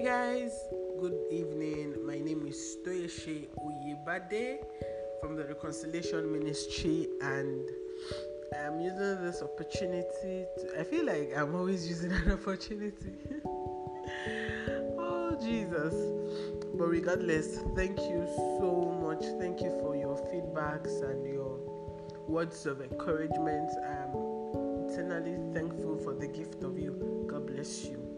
Hey guys, good evening. My name is Toyeshe Oyebade from the Reconciliation Ministry, and I'm using this opportunity to. I feel like I'm always using an opportunity. oh, Jesus. But regardless, thank you so much. Thank you for your feedbacks and your words of encouragement. I'm eternally thankful for the gift of you. God bless you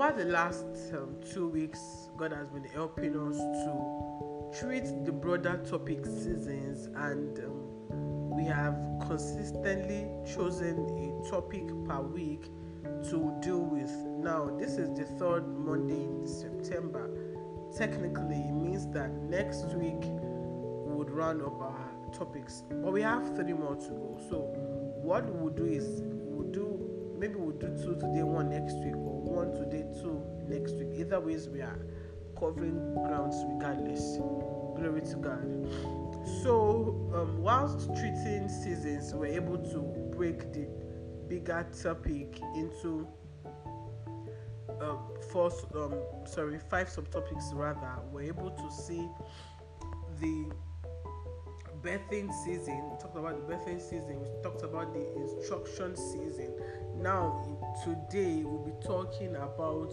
over the last um, two weeks, God has been helping us to treat the broader topic seasons, and um, we have consistently chosen a topic per week to deal with. Now, this is the third Monday in September. Technically, it means that next week we would round up our topics, but we have three more to go. So, what we'll do is maybe we'll do two today, one next week, or one today, two next week. Either ways, we are covering grounds regardless. Glory to God. So, um, whilst treating seasons, we're able to break the bigger topic into uh, four, um, sorry, five subtopics rather. We're able to see the birthing season. We talked about the birthing season. We talked about the instruction season. Now, today we'll be talking about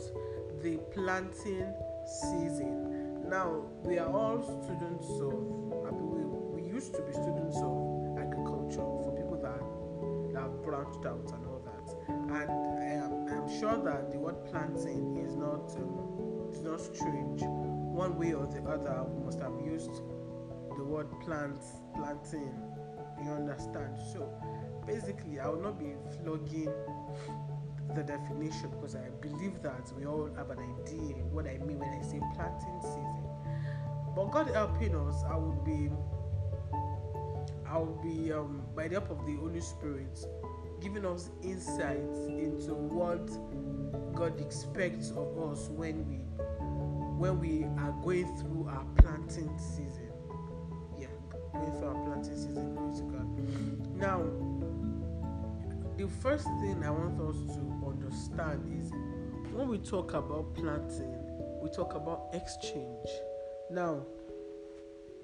the planting season. Now, we are all students of, I mean, we, we used to be students of agriculture for people that, that have branched out and all that. And I am, I'm sure that the word planting is not, um, is not strange. One way or the other, we must have used the word plant, planting. You understand? So, basically, I will not be flogging the definition because I believe that we all have an idea what I mean when I say planting season. But God helping us, I will be, I will be um, by the help of the Holy Spirit, giving us insights into what God expects of us when we when we are going through our planting season. Yeah, going through our planting season. Now the first thing I want us to understand is when we talk about planting, we talk about exchange. Now,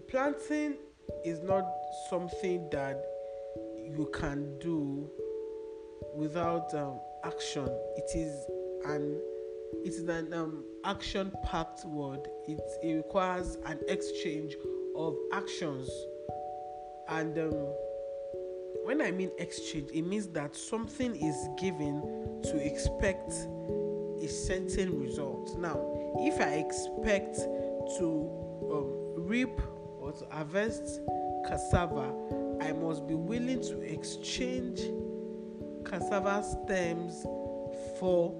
planting is not something that you can do without um, action. It is an it is an um, action-packed word. It, it requires an exchange of actions, and um, when I mean exchange, it means that something is given to expect a certain result. Now, if I expect to um, reap or to harvest cassava, I must be willing to exchange cassava stems for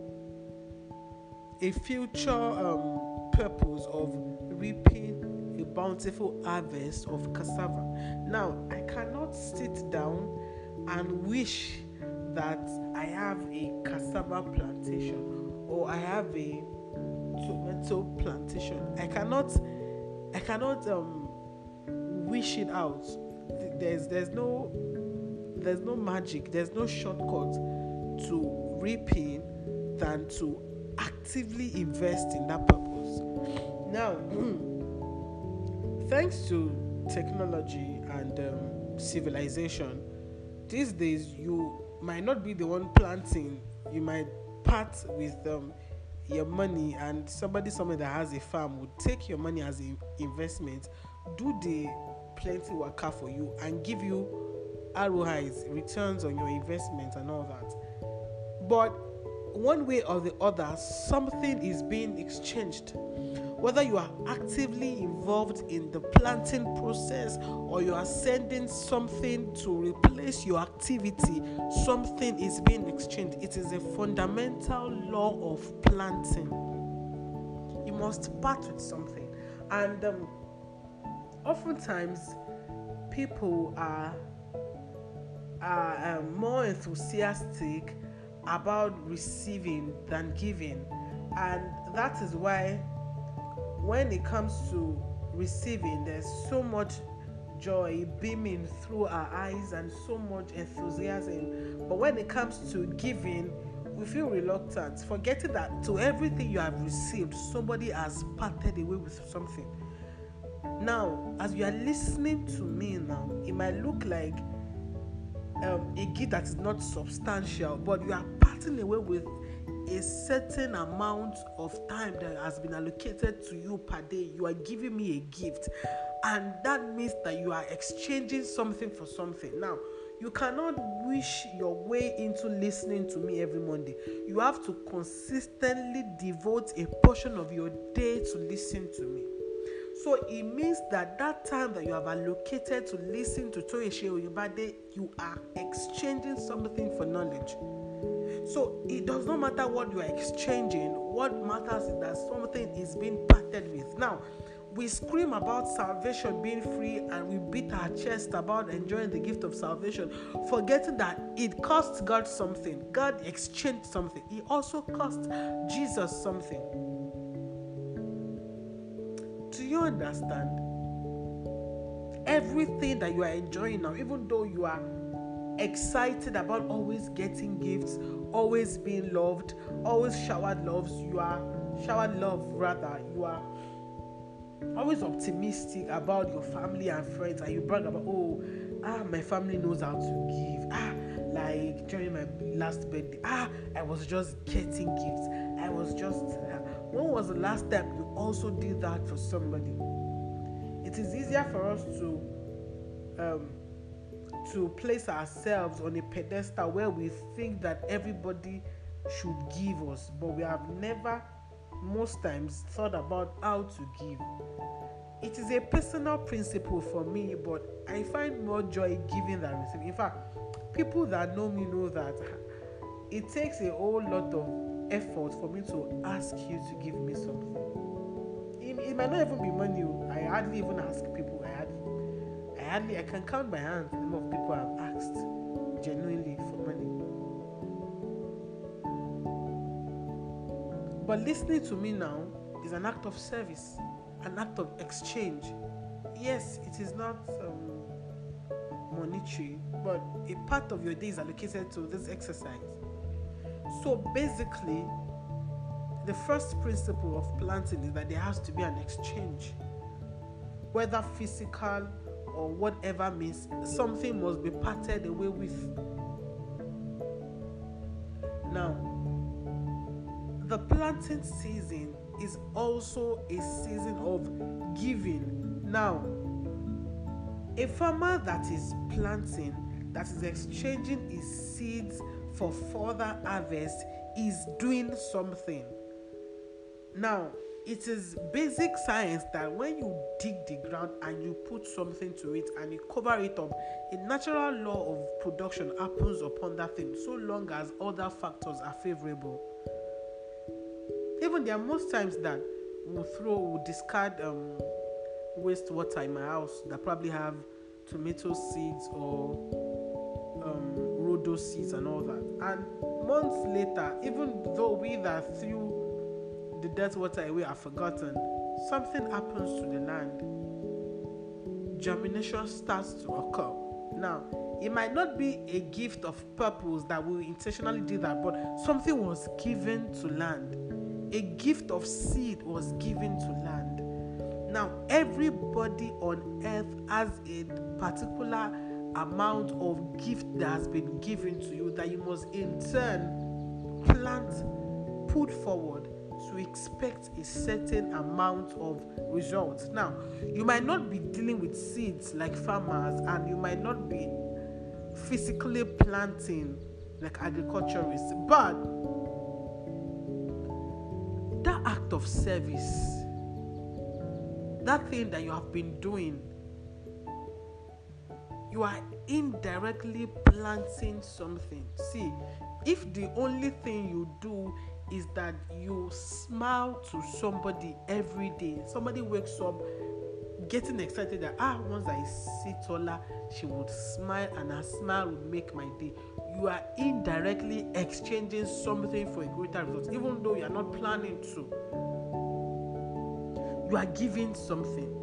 a future um, purpose of reaping a bountiful harvest of cassava. Now, I cannot sit down and wish that I have a cassava plantation or I have a tomato plantation. I cannot I cannot um wish it out. There's there's no there's no magic, there's no shortcut to reaping than to actively invest in that purpose. Now, thanks to technology and um, civilization, these days you might not be the one planting. You might part with um, your money, and somebody somewhere that has a farm would take your money as an investment, do the plenty worker for you, and give you ROIs, returns on your investment, and all that. But one way or the other, something is being exchanged whether you are actively involved in the planting process or you are sending something to replace your activity, something is being exchanged. It is a fundamental law of planting. You must part with something. And um, oftentimes, people are, are um, more enthusiastic about receiving than giving. And that is why when it comes to receiving, there's so much joy beaming through our eyes and so much enthusiasm. But when it comes to giving, we feel reluctant, forgetting that to everything you have received, somebody has parted away with something. Now, as you are listening to me now, it might look like um, a gift that is not substantial, but you are parting away with a certain amount of time that has been allocated to you per day. You are giving me a gift, and that means that you are exchanging something for something. Now, you cannot wish your way into listening to me every Monday. You have to consistently devote a portion of your day to listen to me. So it means that that time that you have allocated to listen to Toyeshe Oyebade, you are exchanging something for knowledge. So it does not matter what you are exchanging. What matters is that something is being parted with. Now, we scream about salvation being free and we beat our chest about enjoying the gift of salvation, forgetting that it cost God something. God exchanged something. He also cost Jesus something. Do you understand? Everything that you are enjoying now, even though you are excited about always getting gifts, always being loved, always showered loves, you are showered love rather, you are always optimistic about your family and friends. And you brag about oh ah my family knows how to give. Ah like during my last birthday ah i was just getting gifts. I was just uh, when was the last time you also did that for somebody? It is easier for us to um to place ourselves on a pedestal where we think that everybody should give us but we have never most times thought about how to give. It is a personal principle for me, but I find more joy giving than receiving. In fact, people that know me know that it takes a whole lot of effort for me to ask you to give me something. It, it might not even be money. Oh. I hardly even ask people. I hardly, I can count by hand the number of people I've asked genuinely for money. But listening to me now is an act of service, an act of exchange. Yes, it is not um, monetary, but a part of your day is allocated to this exercise. So basically, the first principle of planting is that there has to be an exchange, whether physical or whatever means, something must be parted away with. Now, the planting season is also a season of giving. Now, a farmer that is planting, that is exchanging his seeds for further harvest, is doing something. Now, it is basic science that when you dig the ground and you put something to it and you cover it up, a natural law of production happens upon that thing so long as other factors are favorable. Even there are most times that we'll throw, we'll discard um, wastewater in my house that probably have tomato seeds or um, seeds and all that. And months later, even though we that threw the dirt water away are forgotten, something happens to the land. Germination starts to occur. Now, it might not be a gift of purpose that we intentionally did that, but something was given to land a gift of seed was given to land. Now, everybody on earth has a particular amount of gift that has been given to you that you must in turn plant, put forward to expect a certain amount of results. Now, you might not be dealing with seeds like farmers, and you might not be physically planting like agriculturists, but that act of service, that thing that you have been doing, you are indirectly planting something. See, if the only thing you do is that you smile to somebody every day, somebody wakes up getting excited that ah once I see Tola, she would smile and her smile would make my day. You are indirectly exchanging something for a greater result, even though you are not planning to. You are giving something.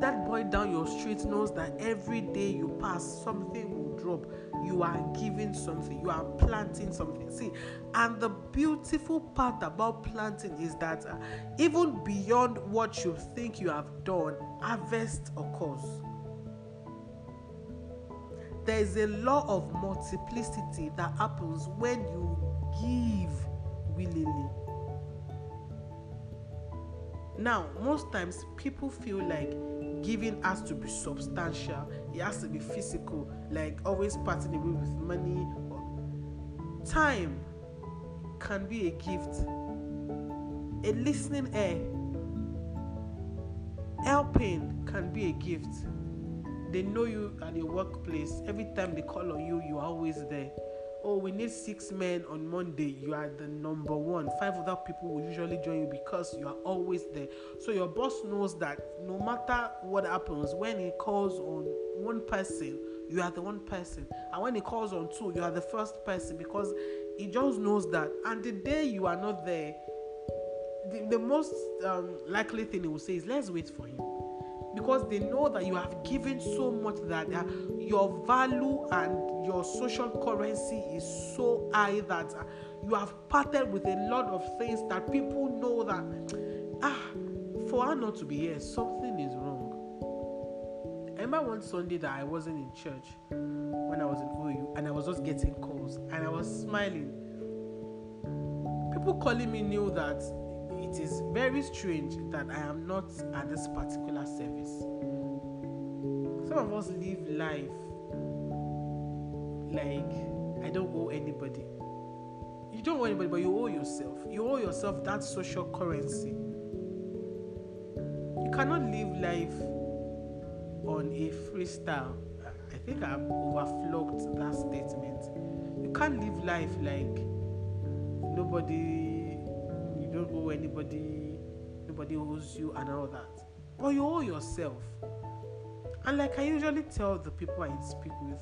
That boy down your street knows that every day you pass, something will drop. You are giving something, you are planting something. See, and the beautiful part about planting is that uh, even beyond what you think you have done, harvest occurs. There is a law of multiplicity that happens when you give willingly. Now, most times people feel like giving has to be substantial, it has to be physical, like always parting away with money. Time can be a gift, a listening ear, helping can be a gift. They know you at your workplace. Every time they call on you, you are always there oh we need six men on monday. You are the number one. Five other people will usually join you because you are always there. So your boss knows that no matter what happens when he calls on one person you are the one person. And when he calls on two you are the first person because he just knows that. And the day you are not there the, the most um, likely thing he will say is let's wait for him because they know that you have given so much that uh, your value and your social currency is so high that uh, you have parted with a lot of things that people know that ah for her not to be here something is wrong. I remember one sunday that i wasn't in church when i was in OAU and i was just getting calls and i was smiling. People calling me knew that it is very strange that I am not at this particular service. Some of us live life like I don't owe anybody. You don't owe anybody, but you owe yourself. You owe yourself that social currency. You cannot live life on a freestyle. I think I've overflogged that statement. You can't live life like nobody don't anybody, nobody owes you, and all that. But you owe yourself. And like I usually tell the people I speak with,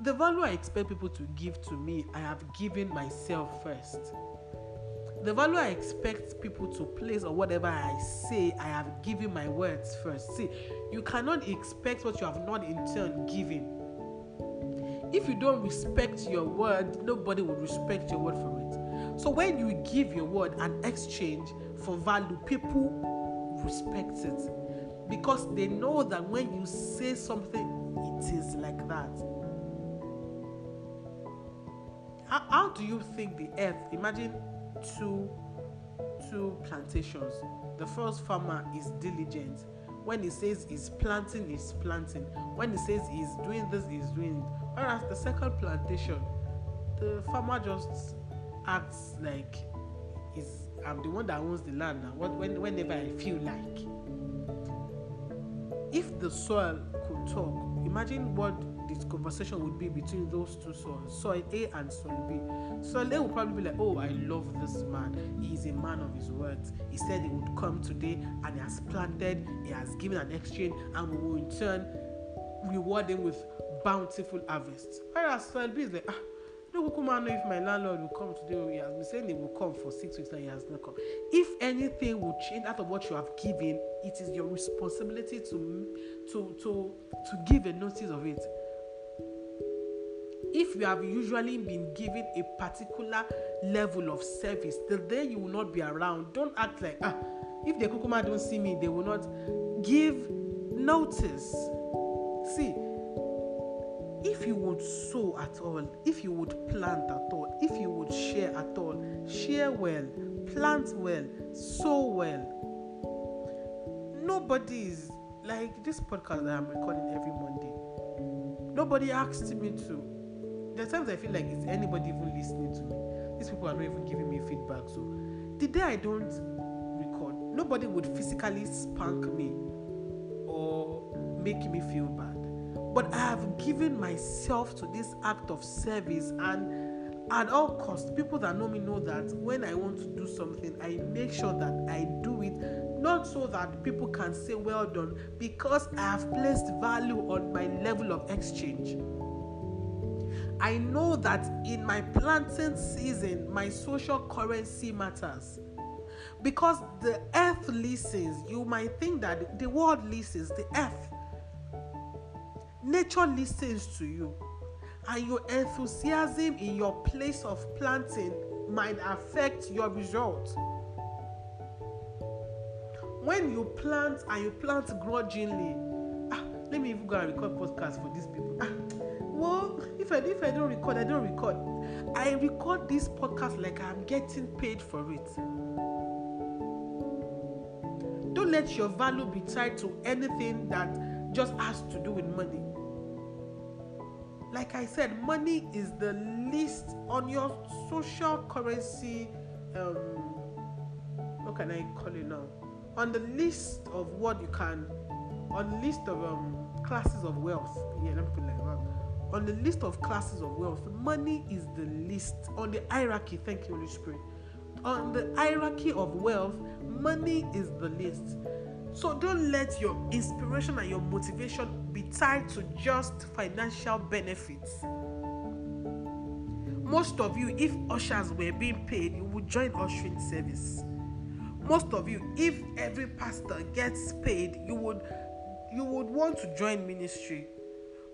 the value I expect people to give to me, I have given myself first. The value I expect people to place or whatever I say, I have given my words first. See, you cannot expect what you have not in turn given. If you don't respect your word, nobody will respect your word for it. So when you give your word and exchange for value, people respect it because they know that when you say something, it is like that. How, how do you think the earth? Imagine two two plantations. The first farmer is diligent. When he says he's planting, he's planting. When he says he's doing this, he's doing it. Whereas the second plantation, the farmer just acts like is I'm the one that owns the land now. When, whenever I feel like. If the soil could talk, imagine what this conversation would be between those two soils, soil A and soil B. Soil A would probably be like, Oh, I love this man. He is a man of his words. He said he would come today and he has planted, he has given an exchange, and we will in turn reward him with bountiful harvest. Whereas soil B is like, ah, Kukuma know if my landlord will come today he has been saying he will come for six weeks and he has not come. If anything will change out of what you have given, it is your responsibility to to to to give a notice of it. If you have usually been given a particular level of service, the day you will not be around, don't act like ah, if the kukuma don't see me, they will not give notice. See, if you would sow at all, if you would plant at all, if you would share at all, share well, plant well, sow well. Nobody is like this podcast that I'm recording every Monday. Nobody asked me to. There are times I feel like is anybody even listening to me? These people are not even giving me feedback. So the day I don't record, nobody would physically spank me or make me feel bad but I have given myself to this act of service and at all costs people that know me know that when I want to do something I make sure that I do it not so that people can say well done because I have placed value on my level of exchange. I know that in my planting season, my social currency matters. because the earth listens. You might think that the world listens, the earth. Nature listens to you, and your enthusiasm in your place of planting might affect your result. When you plant and you plant grudgingly, ah, let me even go and record podcast for these people. Ah, well, if I if I don't record, I don't record. I record this podcast like I'm getting paid for it. Don't let your value be tied to anything that just has to do with money. Like I said, money is the least on your social currency. Um, what can I call it now? On the list of what you can, on the list of um, classes of wealth. Yeah, let me put it like that. On the list of classes of wealth, money is the least on the hierarchy. Thank you, Holy Spirit. On the hierarchy of wealth, money is the least. So don't let your inspiration and your motivation be tied to just financial benefits. Most of you, if ushers were being paid, you would join ushering service. Most of you, if every pastor gets paid, you would you would want to join ministry.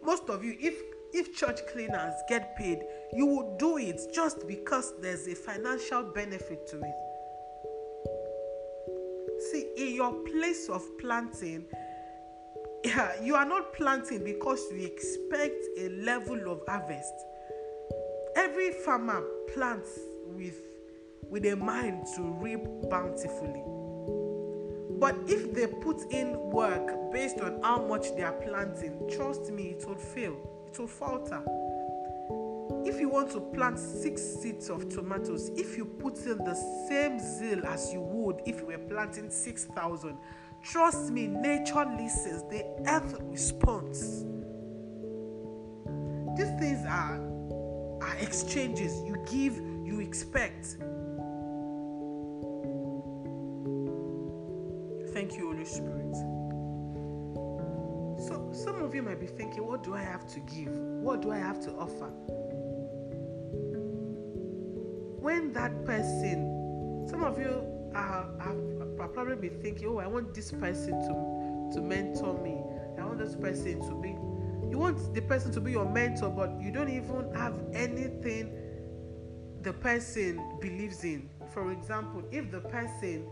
Most of you, if if church cleaners get paid, you would do it just because there's a financial benefit to it. See, in your place of planting, yeah, you are not planting because you expect a level of harvest. Every farmer plants with with a mind to reap bountifully. But if they put in work based on how much they are planting, trust me, it will fail. It will falter. If you want to plant six seeds of tomatoes, if you put in the same zeal as you would if you were planting 6,000, trust me, nature listens, the earth responds. These things are, are exchanges. You give, you expect. Thank you, Holy Spirit. So, some of you might be thinking, what do I have to give? What do I have to offer? When that person, some of you are, probably be thinking, oh, I want this person to, to mentor me. I want this person to be. You want the person to be your mentor, but you don't even have anything the person believes in. For example, if the person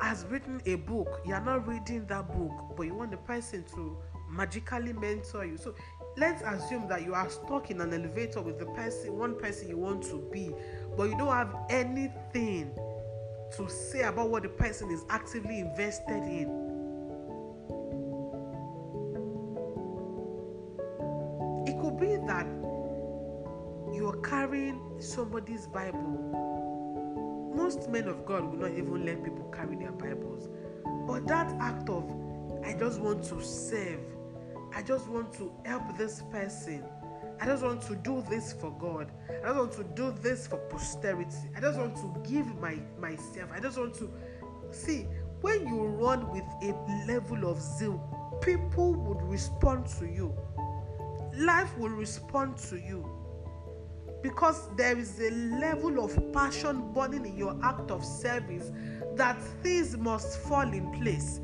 has written a book, you are not reading that book, but you want the person to magically mentor you. So let's assume that you are stuck in an elevator with the person, one person you want to be, but you don't have anything to say about what the person is actively invested in. It could be that you're carrying somebody's Bible most men of God will not even let people carry their Bibles. But that act of, I just want to serve, I just want to help this person, I just want to do this for God, I just want to do this for posterity, I just want to give my myself, I just want to see when you run with a level of zeal, people would respond to you. Life will respond to you because there is a level of passion burning in your act of service that things must fall in place.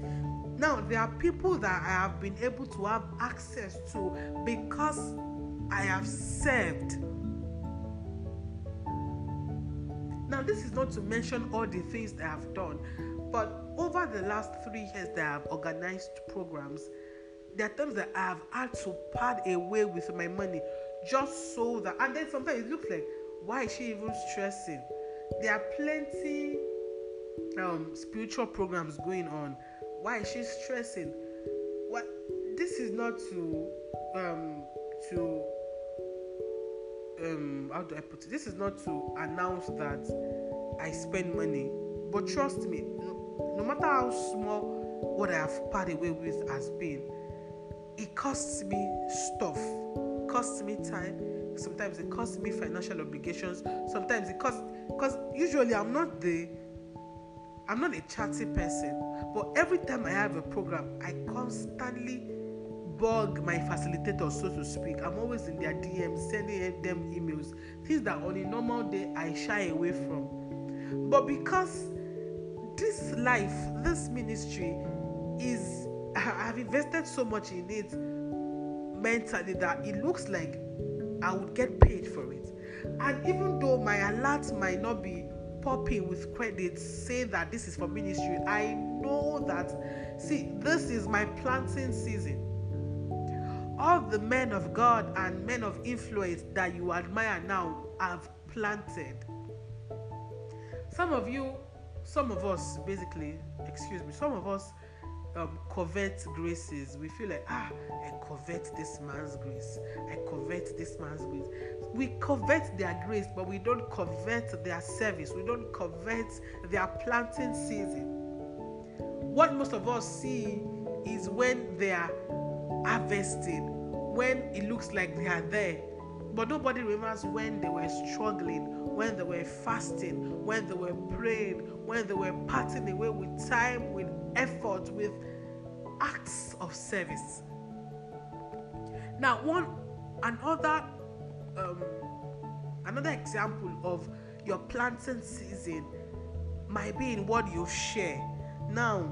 Now, there are people that I have been able to have access to because I have served. Now, this is not to mention all the things that I have done, but over the last three years that I have organized programs, there are times that I have had to part away with my money just so that and then sometimes it looks like why is she even stressing? There are plenty um spiritual programs going on. Why is she stressing? What this is not to um to um how do i put it? This is not to announce that i spend money but trust me no, no matter how small what i have parted away with has been it costs me stuff. It costs me time. Sometimes it costs me financial obligations. Sometimes it costs because usually i'm not the i'm not a chatty person but every time i have a program i constantly bug my facilitators so to speak i'm always in their dms sending them emails things that on a normal day i shy away from but because this life, this ministry is, I've invested so much in it mentally that it looks like I would get paid for it. And even though my alert might not be popping with credits saying that this is for ministry, I know that, see, this is my planting season. All the men of God and men of influence that you admire now have planted. Some of you, some of us, basically, excuse me, some of us um, covet graces. We feel like, ah, I covet this man's grace. I covet this man's grace. We covet their grace, but we don't covet their service. We don't covet their planting season. What most of us see is when they are harvesting, when it looks like they are there. But nobody remembers when they were struggling, when they were fasting, when they were praying, when they were parting away with time, with effort, with acts of service. Now, one another um, another example of your planting season might be in what you share. Now,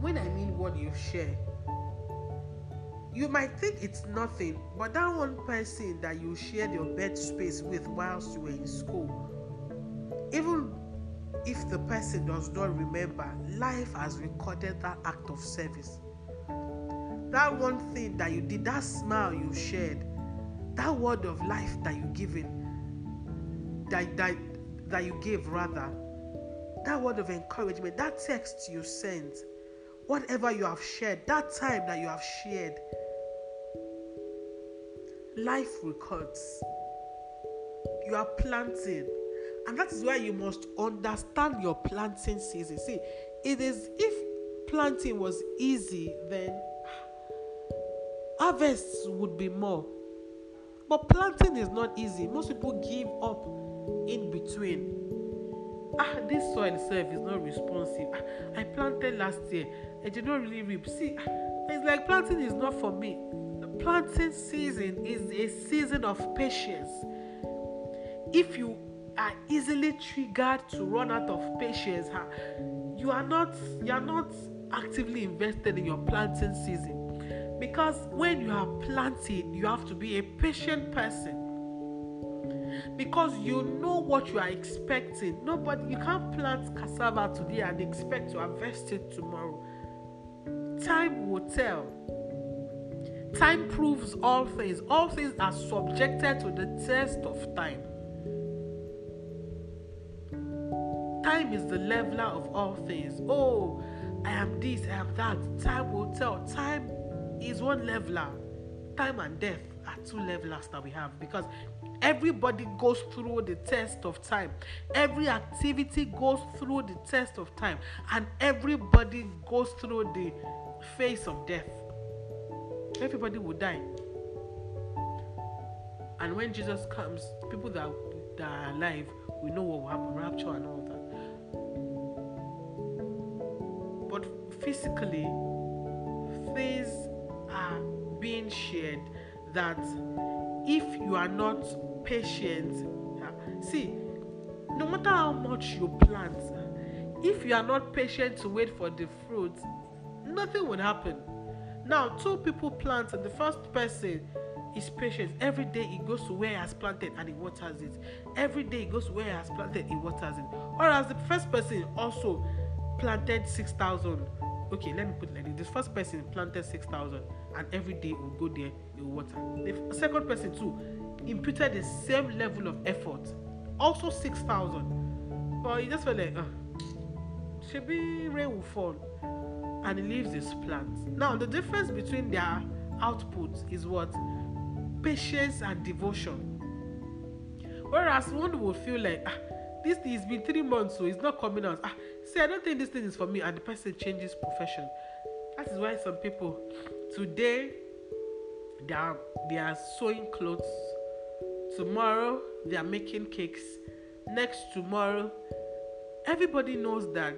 when I mean what you share, you might think it's nothing, but that one person that you shared your bed space with whilst you were in school, even if the person does not remember, life has recorded that act of service. That one thing that you did, that smile you shared, that word of life that you given, that, that, that you gave rather, that word of encouragement, that text you sent, whatever you have shared, that time that you have shared, life records. You are planting and that is why you must understand your planting season. See, it is if planting was easy, then harvests would be more. But planting is not easy. Most people give up in between. Ah, this soil itself is not responsive. Ah, I planted last year. I did not really reap. See, it's like planting is not for me. Planting season is a season of patience. If you are easily triggered to run out of patience, huh? you are not you are not actively invested in your planting season. Because when you are planting, you have to be a patient person. Because you know what you are expecting. Nobody you can't plant cassava today and expect to harvest it tomorrow. Time will tell. Time proves all things. All things are subjected to the test of time. Time is the leveler of all things. Oh, I am this, I am that. Time will tell. Time is one leveler. Time and death are two levelers that we have because everybody goes through the test of time. Every activity goes through the test of time, and everybody goes through the face of death. Everybody will die. And when Jesus comes, people that, that are alive, we know what will happen rapture and all that. But physically things are being shared that if you are not patient see no matter how much you plant if you are not patient to wait for the fruit nothing will happen now two people plant and the first person is patient every day he goes to where he has planted and he waters it every day he goes to where he has planted he waters it whereas the first person also planted 6000 okay, let me put it like this. The first person planted 6,000 and every day would go there, he water. The second person too imputed the same level of effort, also 6,000. But he just felt like, uh, should be rain will fall and he leaves his plants. Now, the difference between their output is what? Patience and devotion. Whereas one will feel like, ah, this thing has been three months, so it's not coming out. Ah, see, I don't think this thing is for me, and the person changes profession. That is why some people today they are they are sewing clothes. Tomorrow they are making cakes. Next tomorrow, everybody knows that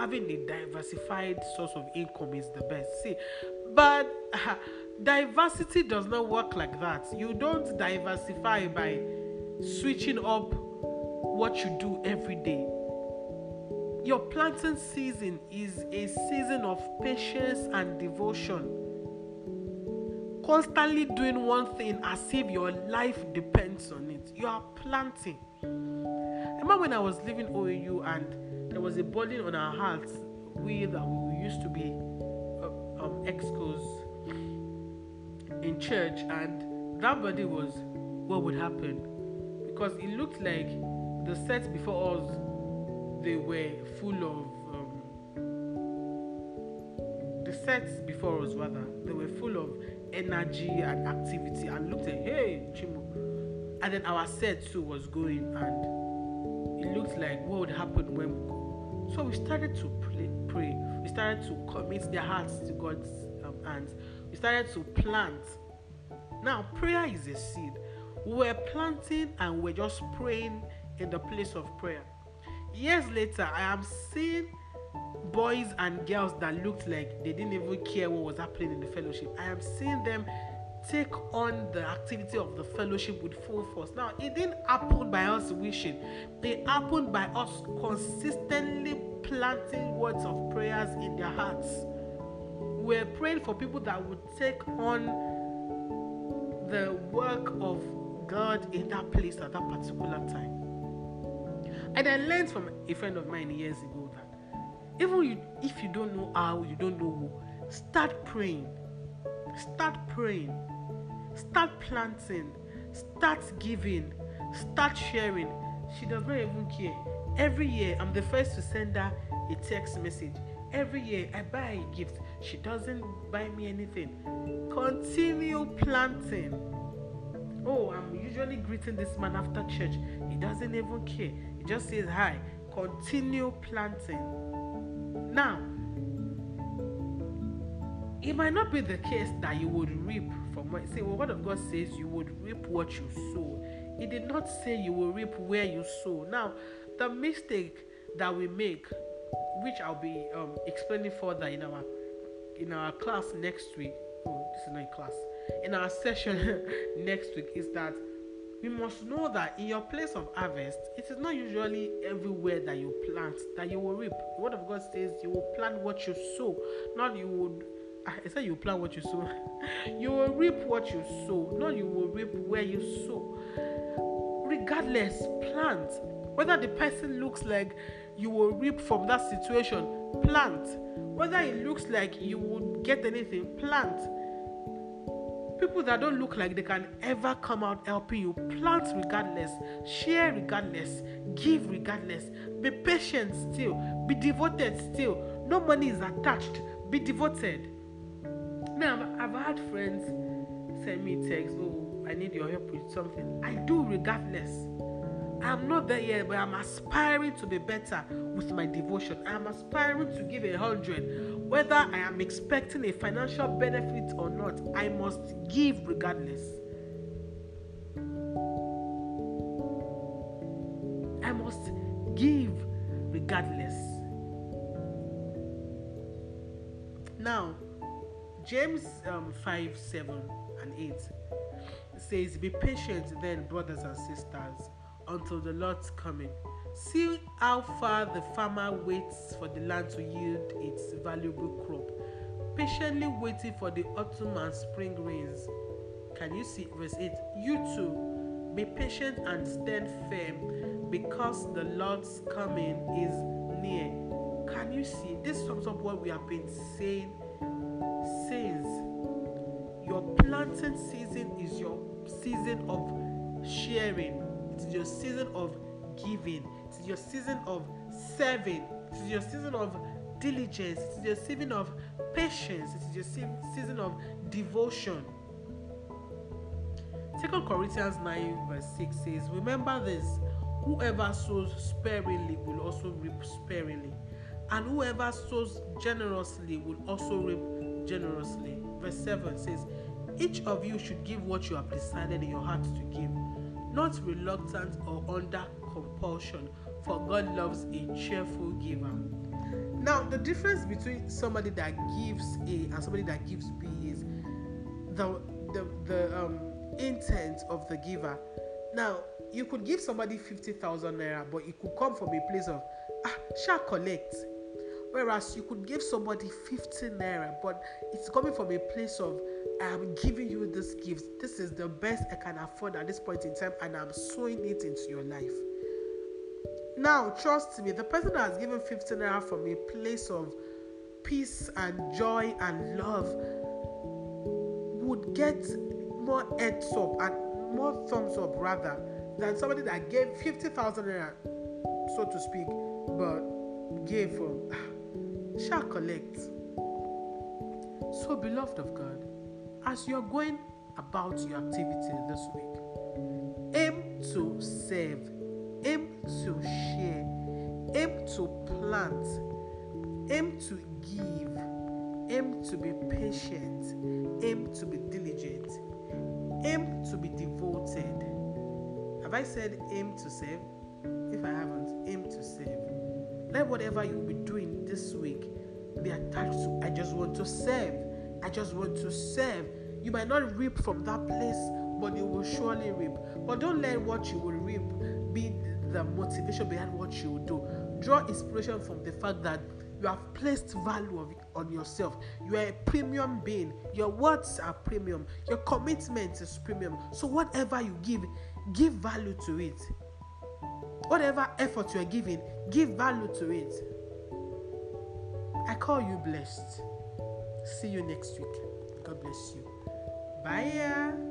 having a diversified source of income is the best. See, but uh, diversity does not work like that. You don't diversify by switching up what you do every day. your planting season is a season of patience and devotion. Constantly doing one thing as if your life depends on it. You are planting. remember when I was leaving OAU and there was a burden on our hearts. We that we used to be uh, um, excos in church, and that body was what would happen because it looked like the sets before us they were full of um, the sets before us rather they were full of energy and activity and looked like hey Chimo and then our set too was going and it looked like what would happen when we go so we started to pray, we started to commit their hearts to God's um, hands. We started to plant. Now prayer is a seed. We're planting and we're just praying in the place of prayer. Years later, I am seeing boys and girls that looked like they didn't even care what was happening in the fellowship. I am seeing them take on the activity of the fellowship with full force. Now, it didn't happen by us wishing, it happened by us consistently planting words of prayers in their hearts. We're praying for people that would take on the work of God in that place at that particular time. And I learned from a friend of mine years ago that even you, if you don't know how, you don't know who, start praying. Start praying. Start planting. Start giving. Start sharing. She does not even care. Every year, I'm the first to send her a text message. Every year, I buy a gift. She doesn't buy me anything. Continue planting. Oh, I'm usually greeting this man after church. He doesn't even care. He just says hi. Continue planting. Now, it might not be the case that you would reap from what say well what of God says you would reap what you sow. He did not say you will reap where you sow. Now, the mistake that we make, which I'll be um, explaining further in our in our class next week. Oh, this is not a class. In our session next week is that we must know that in your place of harvest, it is not usually everywhere that you plant that you will reap. The word of God says you will plant what you sow, not you would. I ah, said you plant what you sow. you will reap what you sow, not you will reap where you sow. Regardless, plant. Whether the person looks like you will reap from that situation, plant. Whether it looks like you would get anything, plant people that don't look like they can ever come out helping you plant regardless share regardless give regardless be patient still be devoted still no money is attached be devoted now i've, I've had friends send me texts, oh i need your help with something i do regardless I'm not there yet, but I'm aspiring to be better with my devotion. I'm aspiring to give a hundred. Whether I am expecting a financial benefit or not, I must give regardless. I must give regardless. Now, James um, 5 7 and 8 says, Be patient then, brothers and sisters until the Lord's coming. See how far the farmer waits for the land to yield its valuable crop, patiently waiting for the autumn and spring rains. Can you see verse 8? You too, be patient and stand firm, because the Lord's coming is near. Can you see? This sums up what we have been saying planting season is your season of sharing it is your season of giving. It is your season of serving. It is your season of diligence. It is your season of patience. It is your season of devotion. Second Corinthians 9 verse 6 says, Remember this, whoever sows sparingly will also reap sparingly, and whoever sows generously will also reap generously. Verse 7 says, Each of you should give what you have decided in your heart to give not reluctant or under compulsion, for God loves a cheerful giver. Now, the difference between somebody that gives A and somebody that gives B is the the, the um, intent of the giver. Now, you could give somebody 50,000 naira, but it could come from a place of, ah, shall collect. Whereas you could give somebody 15 naira, but it's coming from a place of I'm giving you this gift. This is the best I can afford at this point in time, and I'm sowing it into your life. Now, trust me, the person that has given 15 naira from a place of peace and joy and love would get more heads up and more thumbs up rather than somebody that gave 50,000 naira, so to speak, but gave from shall collect. So, beloved of God, as you're going about your activity this week, aim to serve, aim to share, aim to plant, aim to give, aim to be patient, aim to be diligent, aim to be devoted. Have I said aim to serve? If I haven't, aim to serve. Let whatever doing this week be attached to I just want to serve. I just want to serve. You might not reap from that place, but you will surely reap. But don't let what you will reap be the motivation behind what you do. Draw inspiration from the fact that you have placed value on yourself. You are a premium being. Your words are premium. Your commitment is premium. So whatever you give, give value to it. Whatever effort you are giving, give value to it. I call you blessed. See you next week. God bless you. Bye.